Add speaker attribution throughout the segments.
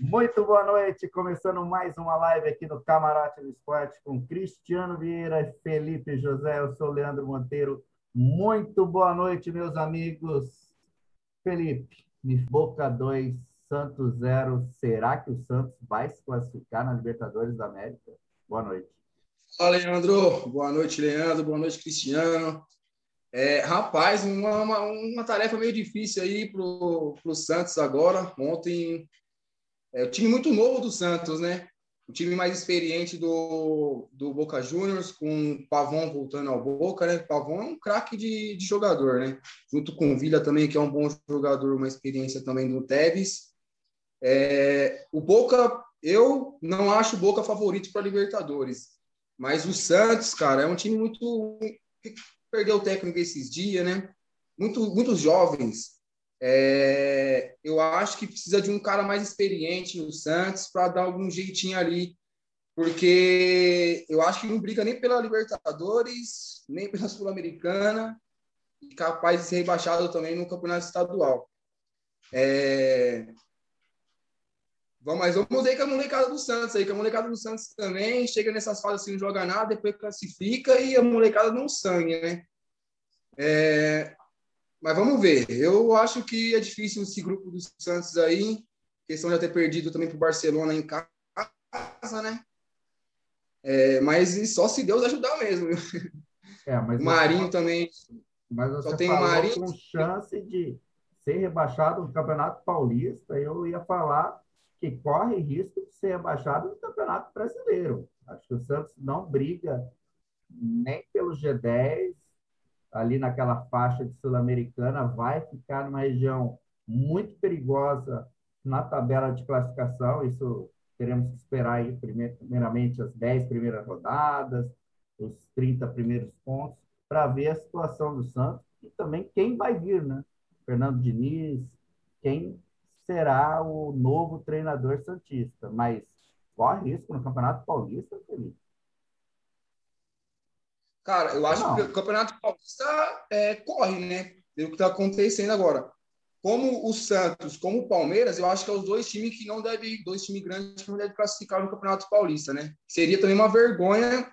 Speaker 1: Muito boa noite, começando mais uma live aqui no Camarote do Esporte com Cristiano Vieira Felipe José. Eu sou Leandro Monteiro. Muito boa noite, meus amigos. Felipe, Boca 2, Santos 0. Será que o Santos vai se classificar na Libertadores da América? Boa noite.
Speaker 2: Fala, Leandro. Boa noite, Leandro. Boa noite, Cristiano. É, rapaz, uma, uma, uma, tarefa meio difícil aí para o Santos agora. Ontem é o time muito novo do Santos, né? O time mais experiente do, do Boca Juniors, com o Pavon voltando ao Boca, né? O Pavon é um craque de, de jogador, né? Junto com o Vila também, que é um bom jogador, uma experiência também do Tevez. É, o Boca, eu não acho o Boca favorito para Libertadores, mas o Santos, cara, é um time muito. Perdeu o técnico esses dias, né? Muito, muitos jovens, é, eu acho que precisa de um cara mais experiente no Santos para dar algum jeitinho ali, porque eu acho que não briga nem pela Libertadores, nem pela Sul-Americana, e capaz de ser rebaixado também no Campeonato Estadual. É... Vamos, mas vamos ver com a molecada do Santos aí, que a molecada do Santos também chega nessas fases assim, não joga nada, depois classifica e a molecada não sangue, né? É, mas vamos ver. Eu acho que é difícil esse grupo dos Santos aí. Questão de ter perdido também para o Barcelona em casa, né? É, mas só se Deus ajudar mesmo. É, mas Marinho também.
Speaker 1: Mas você só tem o Marinho com chance de ser rebaixado no Campeonato Paulista. Eu ia falar que corre risco de ser rebaixado no Campeonato Brasileiro. Acho que o Santos não briga nem pelo G10, ali naquela faixa de Sul-Americana, vai ficar numa região muito perigosa na tabela de classificação. Isso teremos que esperar aí, primeiramente, as 10 primeiras rodadas, os 30 primeiros pontos, para ver a situação do Santos e também quem vai vir, né? Fernando Diniz, quem será o novo treinador Santista. Mas corre risco no Campeonato Paulista, Felipe?
Speaker 2: Cara, eu acho não. que o Campeonato Paulista é, corre, né? o que está acontecendo agora. Como o Santos, como o Palmeiras, eu acho que é os dois times que não devem, dois times grandes que não devem classificar no Campeonato Paulista, né? Seria também uma vergonha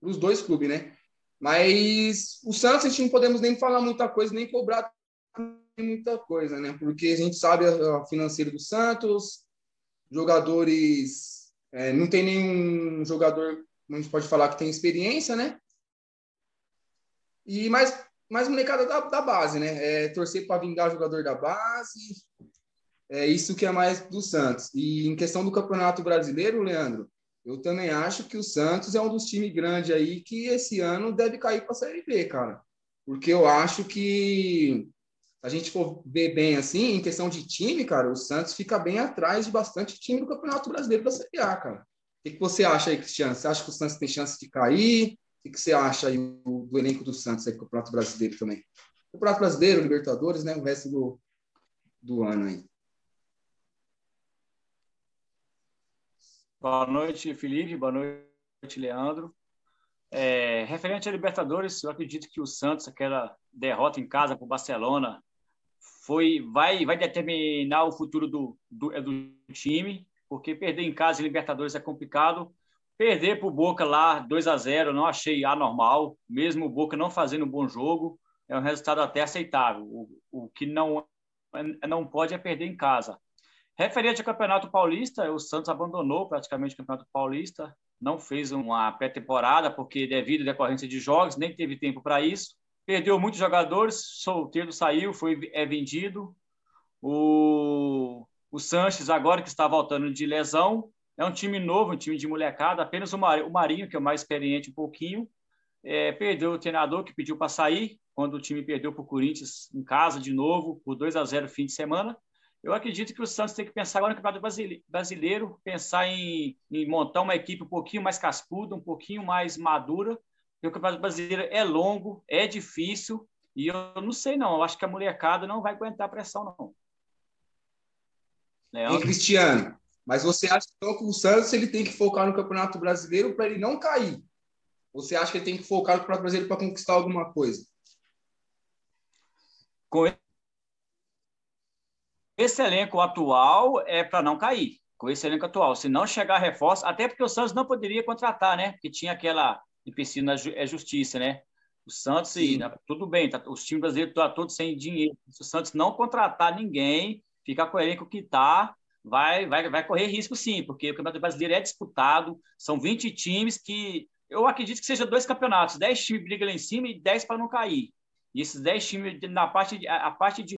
Speaker 2: para os dois clubes, né? Mas o Santos, a gente não podemos nem falar muita coisa, nem cobrar muita coisa, né? Porque a gente sabe a financeira do Santos, jogadores, é, não tem nenhum jogador a gente pode falar que tem experiência, né? E mais, mais molecada da, da base, né? É torcer para vingar jogador da base. É isso que é mais do Santos. E em questão do Campeonato Brasileiro, Leandro, eu também acho que o Santos é um dos times grandes aí que esse ano deve cair para a Série B, cara. Porque eu acho que a gente for ver bem assim, em questão de time, cara, o Santos fica bem atrás de bastante time do Campeonato Brasileiro da Série A, cara que, que você acha aí, Cristiano? Você acha que o Santos tem chance de cair? O que, você acha aí do, elenco do Santos aí, o Prato Brasileiro também? O Prato Brasileiro, Libertadores, né? O resto do, do ano aí.
Speaker 3: Boa noite, Felipe. Boa noite, Leandro. É, referente a Libertadores, eu acredito que o Santos, aquela derrota em casa para o Barcelona, foi, vai, vai determinar o futuro do, do, do time porque perder em casa em Libertadores é complicado. Perder para o Boca lá 2 a 0 não achei anormal, mesmo o Boca não fazendo um bom jogo, é um resultado até aceitável. O, o que não, não pode é perder em casa. Referente ao Campeonato Paulista, o Santos abandonou praticamente o Campeonato Paulista, não fez uma pré-temporada, porque devido à decorrência de jogos, nem teve tempo para isso. Perdeu muitos jogadores, Solteiro saiu, foi é vendido. O o Sanches, agora que está voltando de lesão, é um time novo, um time de molecada. Apenas o Marinho, que é o mais experiente um pouquinho, é, perdeu o treinador que pediu para sair, quando o time perdeu para o Corinthians em casa de novo, por 2 a 0 fim de semana. Eu acredito que o Santos tem que pensar agora no Campeonato Brasileiro, pensar em, em montar uma equipe um pouquinho mais cascuda, um pouquinho mais madura, porque o Campeonato Brasileiro é longo, é difícil, e eu não sei não, eu acho que a molecada não vai aguentar a pressão não.
Speaker 2: Leandro. Cristiano, mas você acha então que o Santos ele tem que focar no Campeonato Brasileiro para ele não cair? Você acha que ele tem que focar no Campeonato Brasileiro para conquistar alguma coisa?
Speaker 3: Com esse elenco atual é para não cair. Com esse elenco atual, se não chegar reforço, até porque o Santos não poderia contratar, né? Porque tinha aquela empecilho na é justiça, né? O Santos, Sim. tudo bem, tá, os times brasileiros estão todos sem dinheiro. Se o Santos não contratar ninguém, ficar com o que está, vai, vai, vai correr risco sim, porque o Campeonato Brasileiro é disputado, são 20 times que. Eu acredito que seja dois campeonatos, 10 times brigam lá em cima e 10 para não cair. E esses 10 times, na parte, a parte de